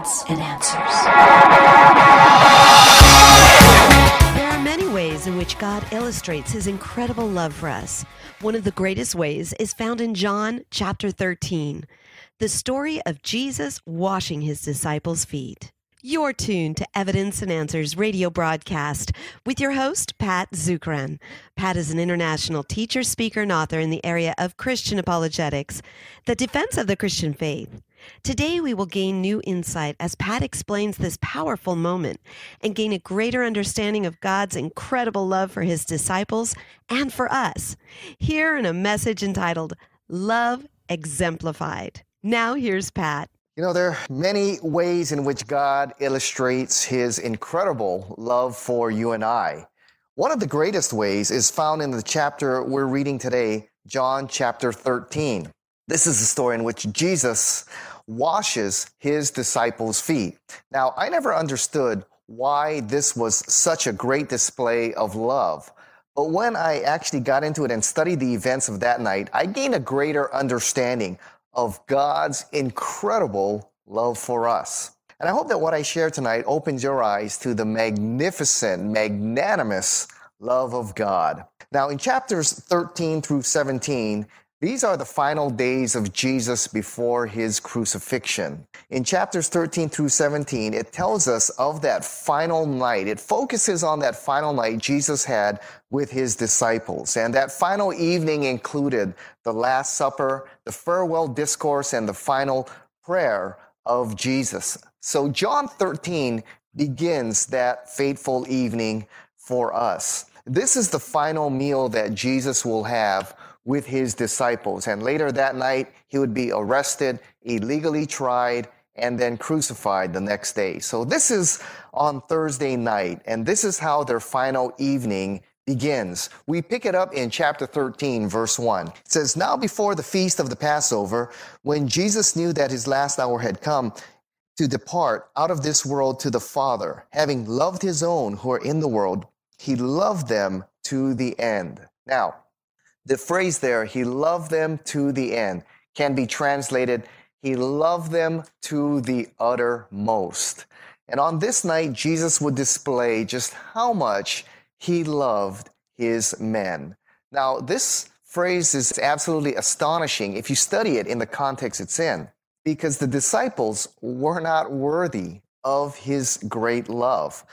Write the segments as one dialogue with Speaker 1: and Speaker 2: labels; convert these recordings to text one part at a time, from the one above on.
Speaker 1: evidence and answers.
Speaker 2: There are many ways in which God illustrates his incredible love for us. One of the greatest ways is found in John chapter 13, the story of Jesus washing his disciples' feet. You're tuned to Evidence and Answers radio broadcast with your host, Pat Zukeran. Pat is an international teacher, speaker, and author in the area of Christian apologetics, the defense of the Christian faith. Today, we will gain new insight as Pat explains this powerful moment and gain a greater understanding of God's incredible love for his disciples and for us. Here in a message entitled Love Exemplified. Now, here's Pat.
Speaker 3: You know, there are many ways in which God illustrates his incredible love for you and I. One of the greatest ways is found in the chapter we're reading today, John chapter 13. This is the story in which Jesus washes his disciples' feet. Now, I never understood why this was such a great display of love. But when I actually got into it and studied the events of that night, I gained a greater understanding of God's incredible love for us. And I hope that what I share tonight opens your eyes to the magnificent, magnanimous love of God. Now, in chapters 13 through 17, these are the final days of Jesus before his crucifixion. In chapters 13 through 17, it tells us of that final night. It focuses on that final night Jesus had with his disciples. And that final evening included the Last Supper, the farewell discourse, and the final prayer of Jesus. So John 13 begins that fateful evening for us. This is the final meal that Jesus will have with his disciples. And later that night, he would be arrested, illegally tried, and then crucified the next day. So this is on Thursday night, and this is how their final evening begins. We pick it up in chapter 13, verse 1. It says, Now before the feast of the Passover, when Jesus knew that his last hour had come, to depart out of this world to the Father, having loved his own who are in the world, he loved them to the end. Now, the phrase there, he loved them to the end, can be translated, he loved them to the uttermost. And on this night, Jesus would display just how much he loved his men. Now, this phrase is absolutely astonishing if you study it in the context it's in, because the disciples were not worthy of his great love.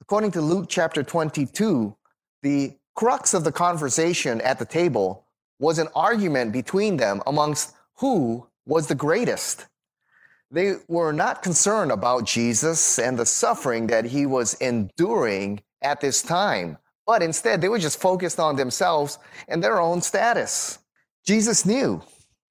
Speaker 3: According to Luke chapter 22, the crux of the conversation at the table was an argument between them amongst who was the greatest. They were not concerned about Jesus and the suffering that he was enduring at this time, but instead they were just focused on themselves and their own status. Jesus knew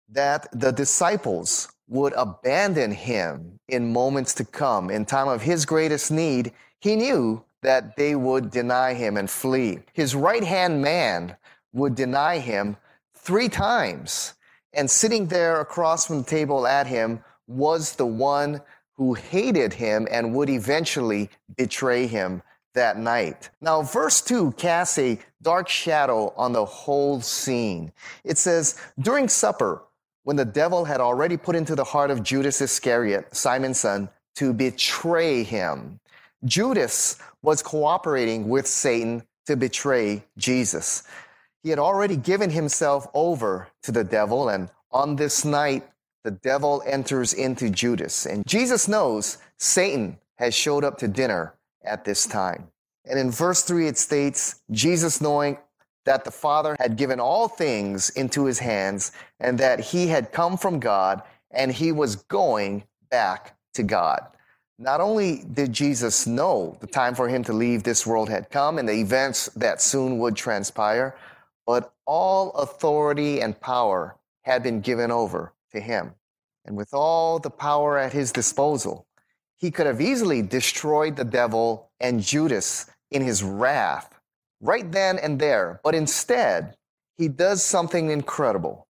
Speaker 3: that the disciples would abandon him in moments to come. In time of his greatest need, he knew that they would deny him and flee. His right hand man would deny him three times. And sitting there across from the table at him was the one who hated him and would eventually betray him that night. Now, verse 2 casts a dark shadow on the whole scene. It says, During supper, when the devil had already put into the heart of Judas Iscariot, Simon's son, to betray him, Judas was cooperating with Satan to betray Jesus. He had already given himself over to the devil, and on this night, the devil enters into Judas. And Jesus knows Satan has showed up to dinner at this time. And in verse 3, it states Jesus, knowing that the Father had given all things into his hands, and that he had come from God, and he was going back to God. Not only did Jesus know the time for him to leave this world had come and the events that soon would transpire, but all authority and power had been given over to him. And with all the power at his disposal, he could have easily destroyed the devil and Judas in his wrath right then and there. But instead, he does something incredible.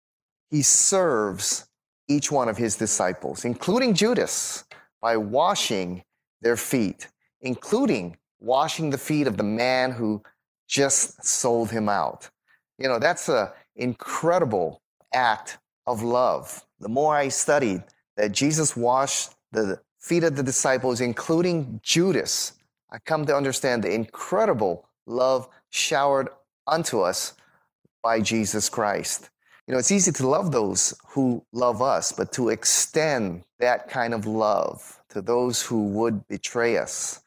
Speaker 3: He serves each one of his disciples, including Judas, by washing their feet, including washing the feet of the man who just sold him out. You know, that's an incredible act of love. The more I studied that Jesus washed the feet of the disciples, including Judas, I come to understand the incredible love showered unto us by Jesus Christ. You know, it's easy to love those who love us, but to extend that kind of love to those who would betray us,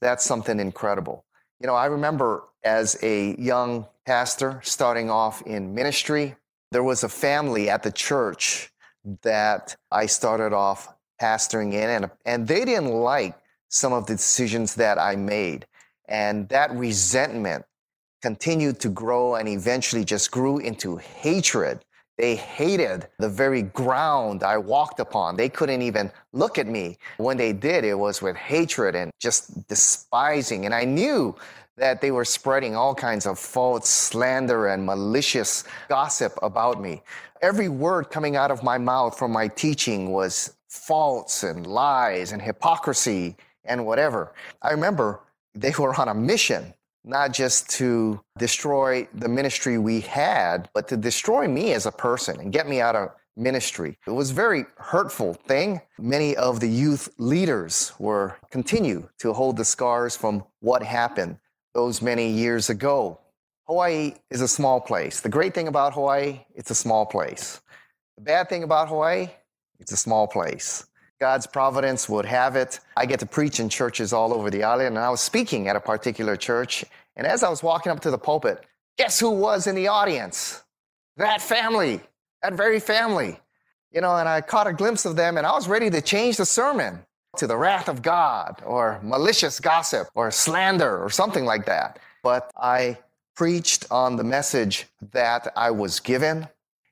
Speaker 3: that's something incredible. You know, I remember as a young pastor starting off in ministry, there was a family at the church that I started off pastoring in, and, and they didn't like some of the decisions that I made. And that resentment continued to grow and eventually just grew into hatred. They hated the very ground I walked upon. They couldn't even look at me. When they did, it was with hatred and just despising. And I knew that they were spreading all kinds of false slander and malicious gossip about me. Every word coming out of my mouth from my teaching was false and lies and hypocrisy and whatever. I remember they were on a mission not just to destroy the ministry we had, but to destroy me as a person and get me out of ministry. It was a very hurtful thing. Many of the youth leaders were continue to hold the scars from what happened those many years ago. Hawaii is a small place. The great thing about Hawaii, it's a small place. The bad thing about Hawaii, it's a small place. God's providence would have it. I get to preach in churches all over the island, and I was speaking at a particular church. And as I was walking up to the pulpit, guess who was in the audience? That family, that very family. You know, and I caught a glimpse of them, and I was ready to change the sermon to the wrath of God or malicious gossip or slander or something like that. But I preached on the message that I was given.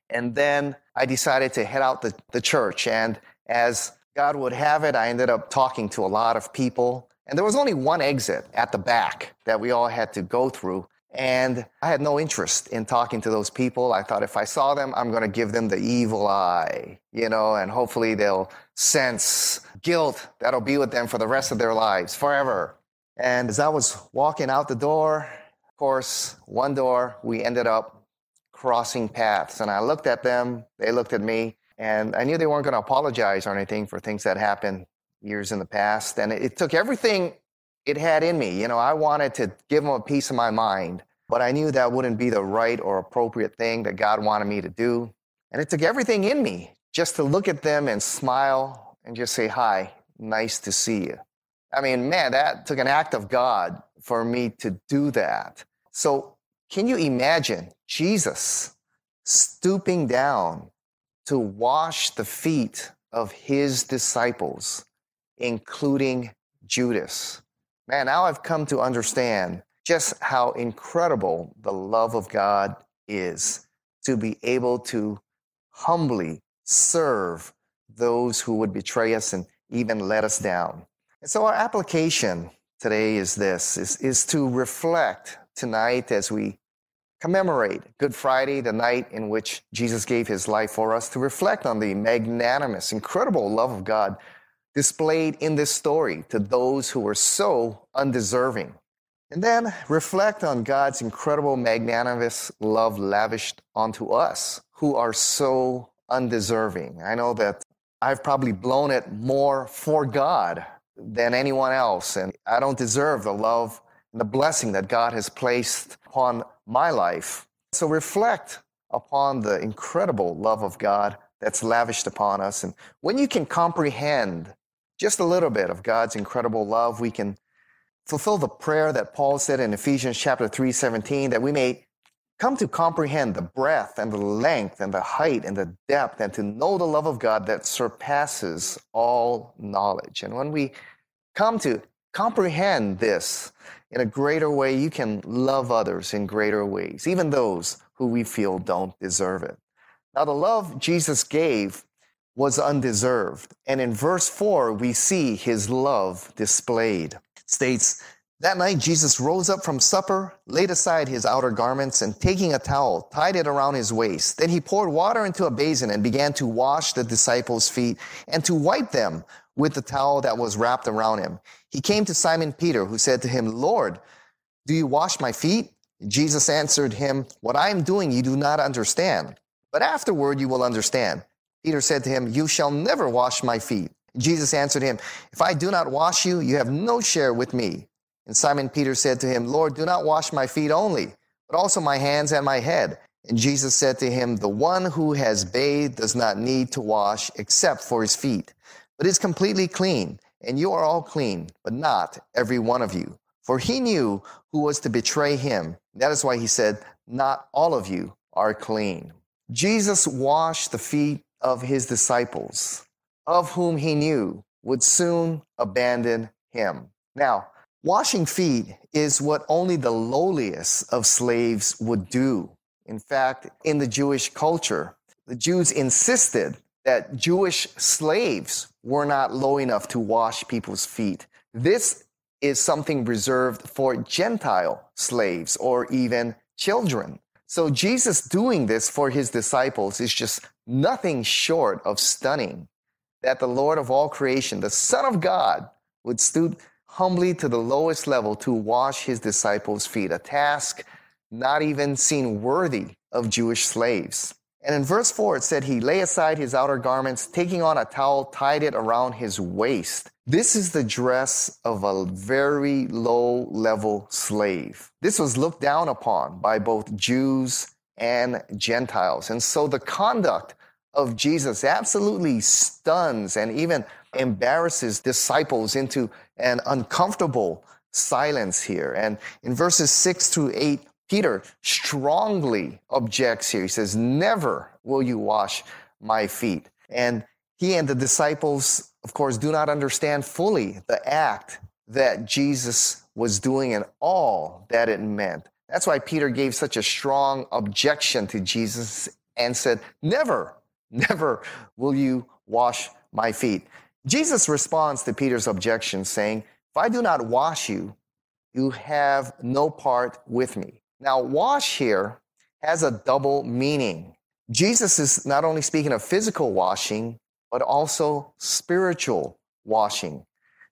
Speaker 3: And then I decided to head out the, the church. And as God would have it, I ended up talking to a lot of people. And there was only one exit at the back that we all had to go through. And I had no interest in talking to those people. I thought if I saw them, I'm going to give them the evil eye, you know, and hopefully they'll sense guilt that'll be with them for the rest of their lives, forever. And as I was walking out the door, of course, one door, we ended up crossing paths. And I looked at them, they looked at me, and I knew they weren't going to apologize or anything for things that happened years in the past. And it, took everything it had in me. You know, I wanted to give them a piece of my mind, but I knew that wouldn't be the right or appropriate thing that God wanted me to do. And it took everything in me just to look at them and smile and just say, Hi, nice to see you. I mean, man, that took an act of God for me to do that. So, can you imagine Jesus stooping down to wash the feet of his disciples, including Judas. Man, now I've come to understand just how incredible the love of God is to be able to humbly serve those who would betray us and even let us down. And so our application today is this is, is to reflect tonight as we commemorate Good Friday, the night in which Jesus gave his life for us, to reflect on the magnanimous, incredible love of God displayed in this story to those who were so undeserving. And then reflect on God's incredible, magnanimous love lavished onto us who are so undeserving. I know that I've probably blown it more for God than anyone else, and I don't deserve the love and the blessing that God has placed upon my life. So reflect upon the incredible love of God that's lavished upon us. And when you can comprehend just a little bit of God's incredible love, we can fulfill the prayer that Paul said in Ephesians chapter 3, 17, that we may come to comprehend the breadth and the length and the height and the depth and to know the love of God that surpasses all knowledge. And when we come to comprehend this, in a greater way, you can love others in greater ways, even those who we feel don't deserve it. Now, the love Jesus gave was undeserved. And in verse 4, we see his love displayed. It states, That night Jesus rose up from supper, laid aside his outer garments, and taking a towel, tied it around his waist. Then he poured water into a basin and began to wash the disciples' feet and to wipe them with the towel that was wrapped around him. He came to Simon Peter, who said to him, Lord, do you wash my feet? Jesus answered him, What I am doing you do not understand, but afterward you will understand. Peter said to him, You shall never wash my feet. Jesus answered him, If I do not wash you, you have no share with me. And Simon Peter said to him, Lord, do not wash my feet only, but also my hands and my head. And Jesus said to him, The one who has bathed does not need to wash except for his feet, but is completely clean. And you are all clean, but not every one of you. For he knew who was to betray him. That is why he said, Not all of you are clean. Jesus washed the feet of his disciples, of whom he knew would soon abandon him. Now, washing feet is what only the lowliest of slaves would do. In fact, in the Jewish culture, the Jews insisted that Jewish slaves were not low enough to wash people's feet. This is something reserved for Gentile slaves or even children. So Jesus doing this for his disciples is just nothing short of stunning that the Lord of all creation, the Son of God, would stoop humbly to the lowest level to wash his disciples' feet, a task not even seen worthy of Jewish slaves. And in verse 4, it said, He lay aside his outer garments, taking on a towel, tied it around his waist. This is the dress of a very low level slave. This was looked down upon by both Jews and Gentiles. And so the conduct of Jesus absolutely stuns and even embarrasses disciples into an uncomfortable silence here. And in verses 6 through 8, Peter strongly objects here. He says, Never will you wash my feet. And he and the disciples, of course, do not understand fully the act that Jesus was doing and all that it meant. That's why Peter gave such a strong objection to Jesus and said, Never, never will you wash my feet. Jesus responds to Peter's objection, saying, If I do not wash you, you have no part with me. Now, wash here has a double meaning. Jesus is not only speaking of physical washing, but also spiritual washing.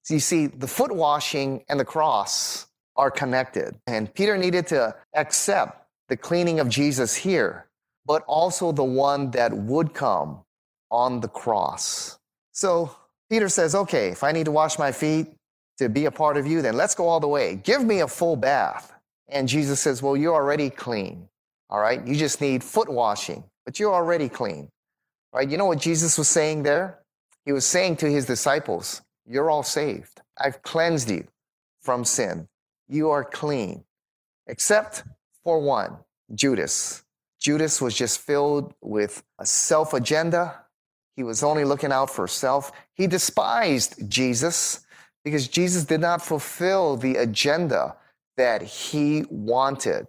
Speaker 3: So you see, the foot washing and the cross are connected. And Peter needed to accept the cleaning of Jesus here, but also the one that would come on the cross. So Peter says, okay, if I need to wash my feet to be a part of you, then let's go all the way. Give me a full bath. And Jesus says, Well, you're already clean. All right. You just need foot washing, but you're already clean. Right. You know what Jesus was saying there? He was saying to his disciples, You're all saved. I've cleansed you from sin. You are clean. Except for one, Judas. Judas was just filled with a self agenda. He was only looking out for self. He despised Jesus because Jesus did not fulfill the agenda that he wanted.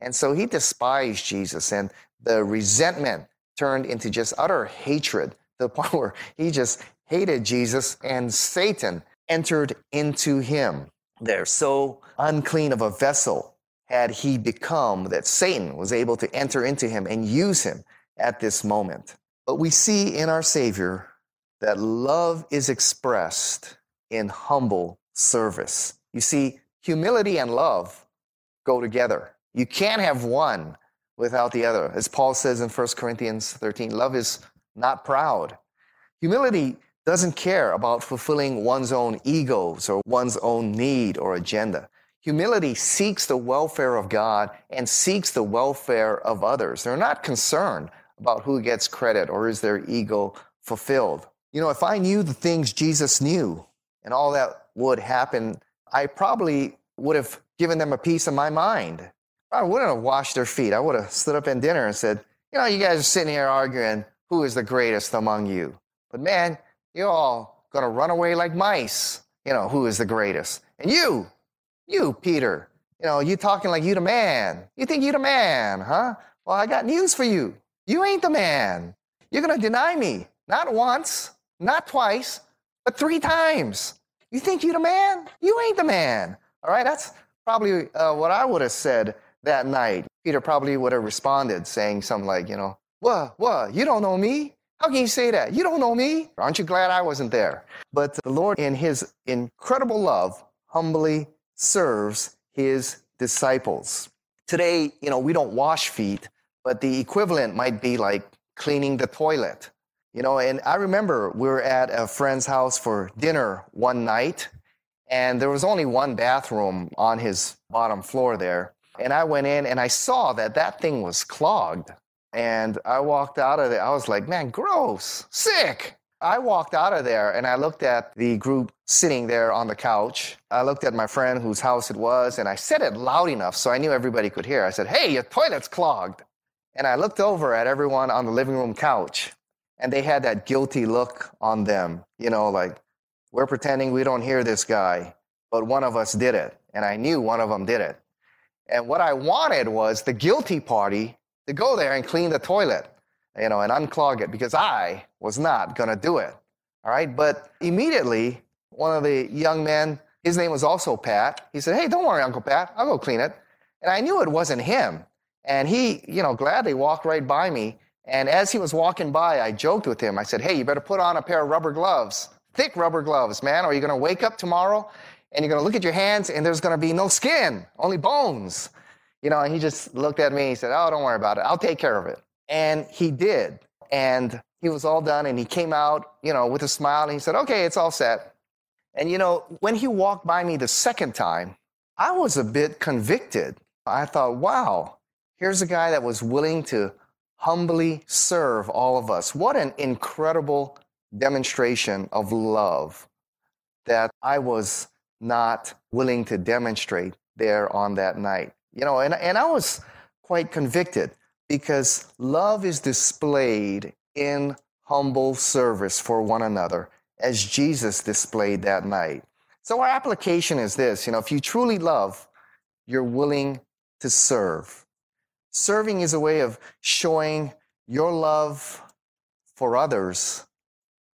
Speaker 3: And so he despised Jesus, and the resentment turned into just utter hatred to the point where he just hated Jesus, and Satan entered into him. They're so unclean of a vessel had he become that Satan was able to enter into him and use him at this moment. But we see in our Savior that love is expressed in humble service. You see, humility and love go together. You can't have one without the other. As Paul says in 1 Corinthians 13, love is not proud. Humility doesn't care about fulfilling one's own egos or one's own need or agenda. Humility seeks the welfare of God and seeks the welfare of others. They're not concerned about who gets credit or is their ego fulfilled. You know, if I knew the things Jesus knew and all that would happen I probably would have given them a piece of my mind. I wouldn't have washed their feet. I would have stood up in dinner and said, You know, you guys are sitting here arguing who is the greatest among you. But man, you're all going to run away like mice. You know, who is the greatest? And you, you, Peter, you know, you talking like you the man. You think you the man, huh? Well, I got news for you. You ain't the man. You're going to deny me. Not once, not twice, but three times. You think you the man? You ain't the man. All right, that's probably uh, what I would have said that night. Peter probably would have responded saying something like, you know, what, what, you don't know me? How can you say that? You don't know me? Aren't you glad I wasn't there? But the Lord, in his incredible love, humbly serves his disciples. Today, you know, we don't wash feet, but the equivalent might be like cleaning the toilet. You know, and I remember we were at a friend's house for dinner one night, and there was only one bathroom on his bottom floor there. And I went in and I saw that that thing was clogged. And I walked out of there. I was like, man, gross, sick. I walked out of there and I looked at the group sitting there on the couch. I looked at my friend whose house it was and I said it loud enough so I knew everybody could hear. I said, Hey, your toilet's clogged. And I looked over at everyone on the living room couch and they had that guilty look on them, you know, like, we're pretending we don't hear this guy, but one of us did it. And I knew one of them did it. And what I wanted was the guilty party to go there and clean the toilet you know, and unclog it because I was not going to do it. All right. But immediately, one of the young men, his name was also Pat, he said, Hey, don't worry, Uncle Pat, I'll go clean it. And I knew it wasn't him. And he, you know, gladly walked right by me. And as he was walking by, I joked with him. I said, Hey, you better put on a pair of rubber gloves, thick rubber gloves, man, or you're going to wake up tomorrow and you're going to look at your hands and there's going to be no skin, only bones. You know, and he just looked at me. He said, Oh, don't worry about it. I'll take care of it. And he did. And he was all done and he came out, you know, with a smile and he said, okay, it's all set. And, you know, when he walked by me the second time, I was a bit convicted. I thought, wow, here's a guy that was willing to humbly serve all of us. What an incredible demonstration of love that I was not willing to demonstrate there on that night. You know, and, and I was quite convicted because love is displayed in humble service for one another as Jesus displayed that night. So our application is this, you know, if you truly love, you're willing to serve. Serving is a way of showing your love for others,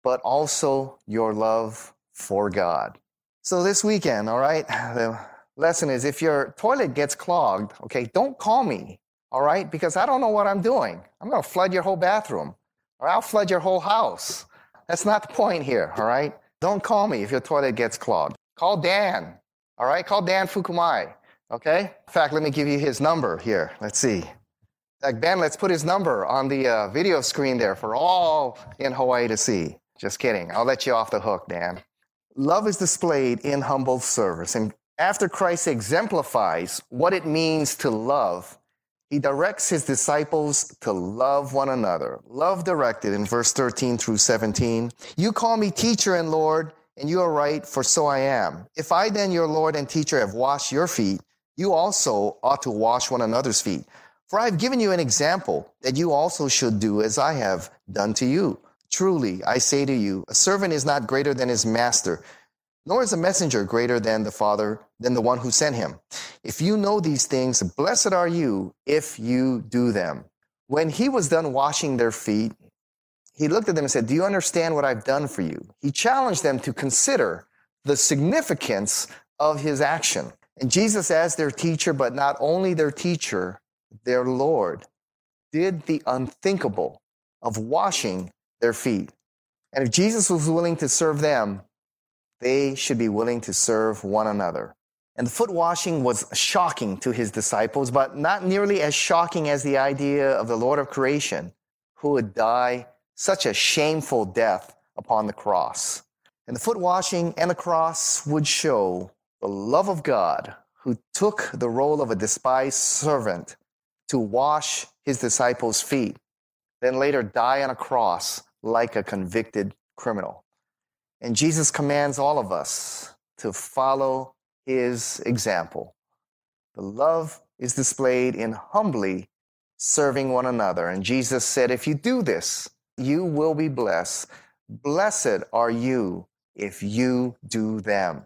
Speaker 3: but also your love for God. So this weekend, all right, the lesson is if your toilet gets clogged, okay, don't call me all right? Because I don't know what I'm doing. I'm going to flood your whole bathroom, or I'll flood your whole house. That's not the point here, all right? Don't call me if your toilet gets clogged. Call Dan, all right? Call Dan Fukumai, okay? In fact, let me give you his number here. Let's see. Like Ben, let's put his number on the uh, video screen there for all in Hawaii to see. Just kidding. I'll let you off the hook, Dan. Love is displayed in humble service. And after Christ exemplifies what it means to love, he directs his disciples to love one another. Love directed in verse 13 through 17. You call me teacher and Lord, and you are right, for so I am. If I then, your Lord and teacher, have washed your feet, you also ought to wash one another's feet. For I have given you an example that you also should do as I have done to you. Truly, I say to you, a servant is not greater than his master nor is a messenger greater than the Father, than the one who sent him. If you know these things, blessed are you if you do them. When he was done washing their feet, he looked at them and said, Do you understand what I've done for you? He challenged them to consider the significance of his action. And Jesus, as their teacher, but not only their teacher, their Lord, did the unthinkable of washing their feet. And if Jesus was willing to serve them, they should be willing to serve one another. And the foot washing was shocking to his disciples, but not nearly as shocking as the idea of the Lord of creation who would die such a shameful death upon the cross. And the foot washing and the cross would show the love of God who took the role of a despised servant to wash his disciples' feet, then later die on a cross like a convicted criminal. And Jesus commands all of us to follow his example. The love is displayed in humbly serving one another. And Jesus said, If you do this, you will be blessed. Blessed are you if you do them.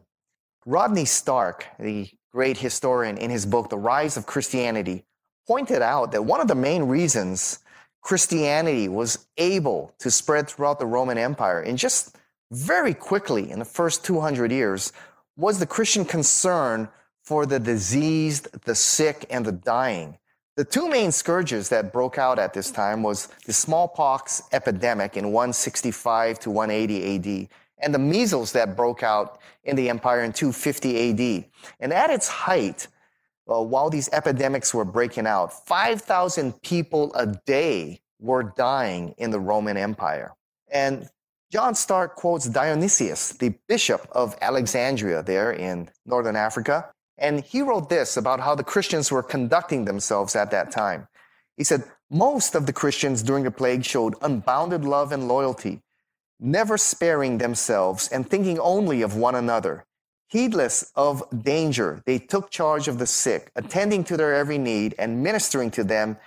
Speaker 3: Rodney Stark, the great historian, in his book, The Rise of Christianity, pointed out that one of the main reasons Christianity was able to spread throughout the Roman Empire and just very quickly in the first 200 years was the Christian concern for the diseased, the sick, and the dying. The two main scourges that broke out at this time was the smallpox epidemic in 165 to 180 AD and the measles that broke out in the empire in 250 AD. And at its height, uh, while these epidemics were breaking out, 5,000 people a day were dying in the Roman Empire. And John Stark quotes Dionysius, the bishop of Alexandria there in northern Africa. And he wrote this about how the Christians were conducting themselves at that time. He said, Most of the Christians during the plague showed unbounded love and loyalty, never sparing themselves and thinking only of one another. Heedless of danger, they took charge of the sick, attending to their every need and ministering to them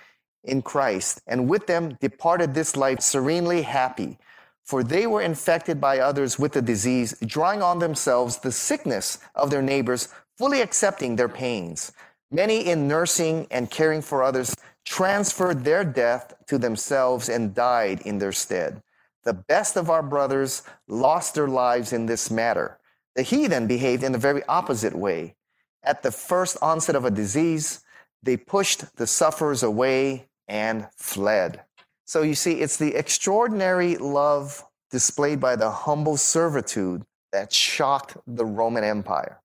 Speaker 3: in Christ, and with them departed this life serenely happy. For they were infected by others with the disease, drawing on themselves the sickness of their neighbors, fully accepting their pains. Many in nursing and caring for others transferred their death to themselves and died in their stead. The best of our brothers lost their lives in this matter. The heathen behaved in the very opposite way. At the first onset of a disease, they pushed the sufferers away and fled. So you see, it's the extraordinary love displayed by the humble servitude that shocked the Roman Empire.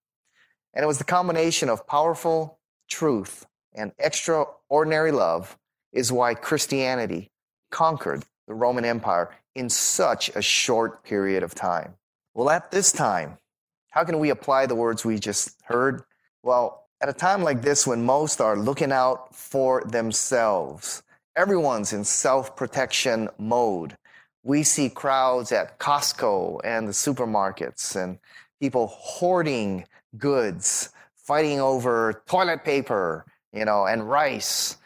Speaker 3: And it was the combination of powerful truth and extraordinary love is why Christianity conquered the Roman Empire in such a short period of time. Well, at this time, how can we apply the words we just heard? Well, at a time like this when most are looking out for themselves, everyone's in self protection mode. We see crowds at Costco and the supermarkets and people hoarding goods, fighting over toilet paper, you know, and rice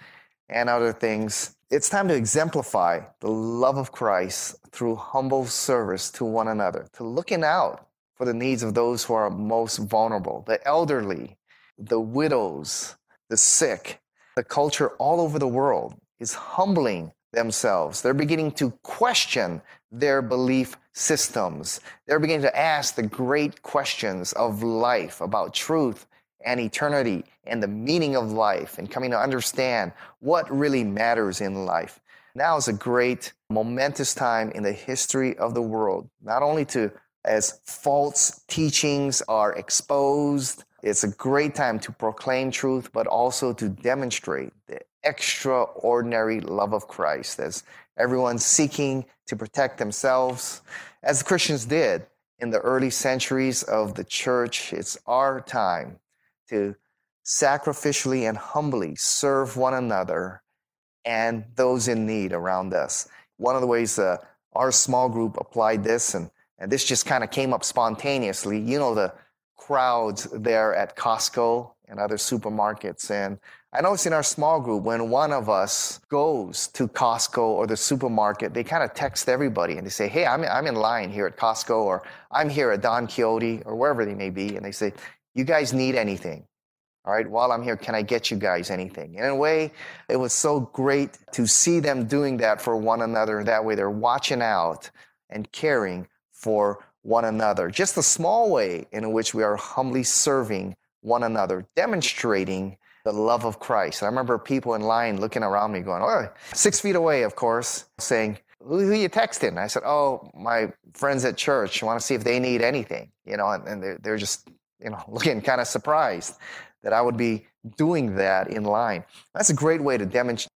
Speaker 3: and other things. It's time to exemplify the love of Christ through humble service to one another, to looking out for the needs of those who are most vulnerable the elderly, the widows, the sick. The culture all over the world is humbling themselves. They're beginning to question their belief systems. They're beginning to ask the great questions of life about truth and eternity and the meaning of life and coming to understand what really matters in life. Now is a great, momentous time in the history of the world, not only to as false teachings are exposed. It's a great time to proclaim truth, but also to demonstrate the extraordinary love of Christ as everyone's seeking to protect themselves, as Christians did in the early centuries of the church. It's our time to sacrificially and humbly serve one another and those in need around us. One of the ways uh, our small group applied this, and and this just kind of came up spontaneously. You know, the crowds there at Costco and other supermarkets. And I noticed in our small group, when one of us goes to Costco or the supermarket, they kind of text everybody and they say, Hey, I'm, I'm in line here at Costco, or I'm here at Don Quijote, or wherever they may be. And they say, You guys need anything? All right, while I'm here, can I get you guys anything? And in a way, it was so great to see them doing that for one another. That way, they're watching out and caring for one another. Just a small way in which we are humbly serving one another, demonstrating the love of Christ. I remember people in line looking around me going, oh, six feet away, of course, saying, who, who you texting? I said, oh, my friends at church. Want to see if they need anything, you know, and, and they're, they're just, you know, looking kind of surprised that I would be doing that in line. That's a great way to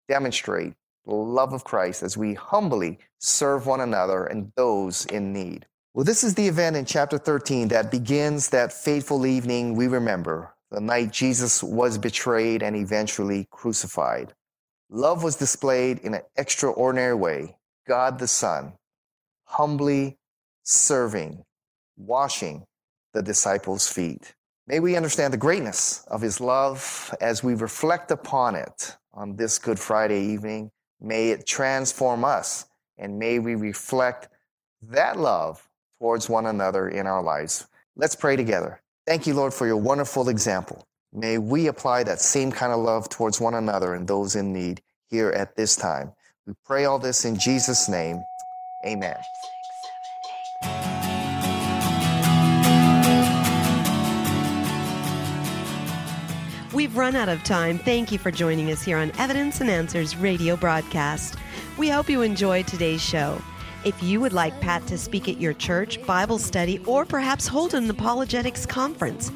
Speaker 3: demonstrate the love of Christ as we humbly serve one another and those in need. Well, this is the event in chapter 13 that begins that fateful evening we remember, the night Jesus was betrayed and eventually crucified. Love was displayed in an extraordinary way. God the Son, humbly serving, washing the disciples' feet. May we understand the greatness of his love as we reflect upon it on this Good Friday evening. May it transform us and may we reflect that love towards one another in our lives. Let's pray together. Thank you, Lord, for your wonderful example. May we apply that same kind of love towards one another and those in need here at this time. We pray all this in Jesus' name. Amen.
Speaker 2: We've run out of time. Thank you for joining us here on Evidence and Answers radio broadcast. We hope you enjoyed today's show. If you would like Pat to speak at your church, Bible study, or perhaps hold an apologetics conference,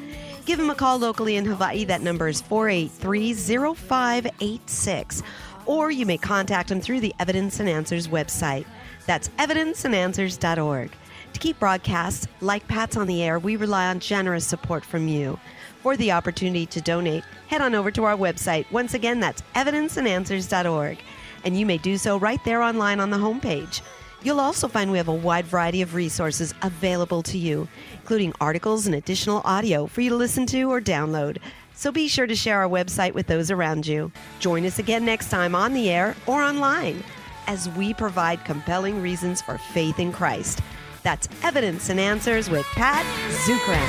Speaker 2: give him a call locally in Hawaii. That number is 483 0586. Or you may contact him through the Evidence and Answers website. That's evidenceandanswers.org. To keep broadcasts like Pat's on the air, we rely on generous support from you. For the opportunity to donate, head on over to our website. Once again, that's evidenceandanswers.org. And you may do so right there online on the homepage. You'll also find we have a wide variety of resources available to you, including articles and additional audio for you to listen to or download. So be sure to share our website with those around you. Join us again next time on the air or online as we provide compelling reasons for faith in Christ. That's Evidence and Answers with Pat Zukeran.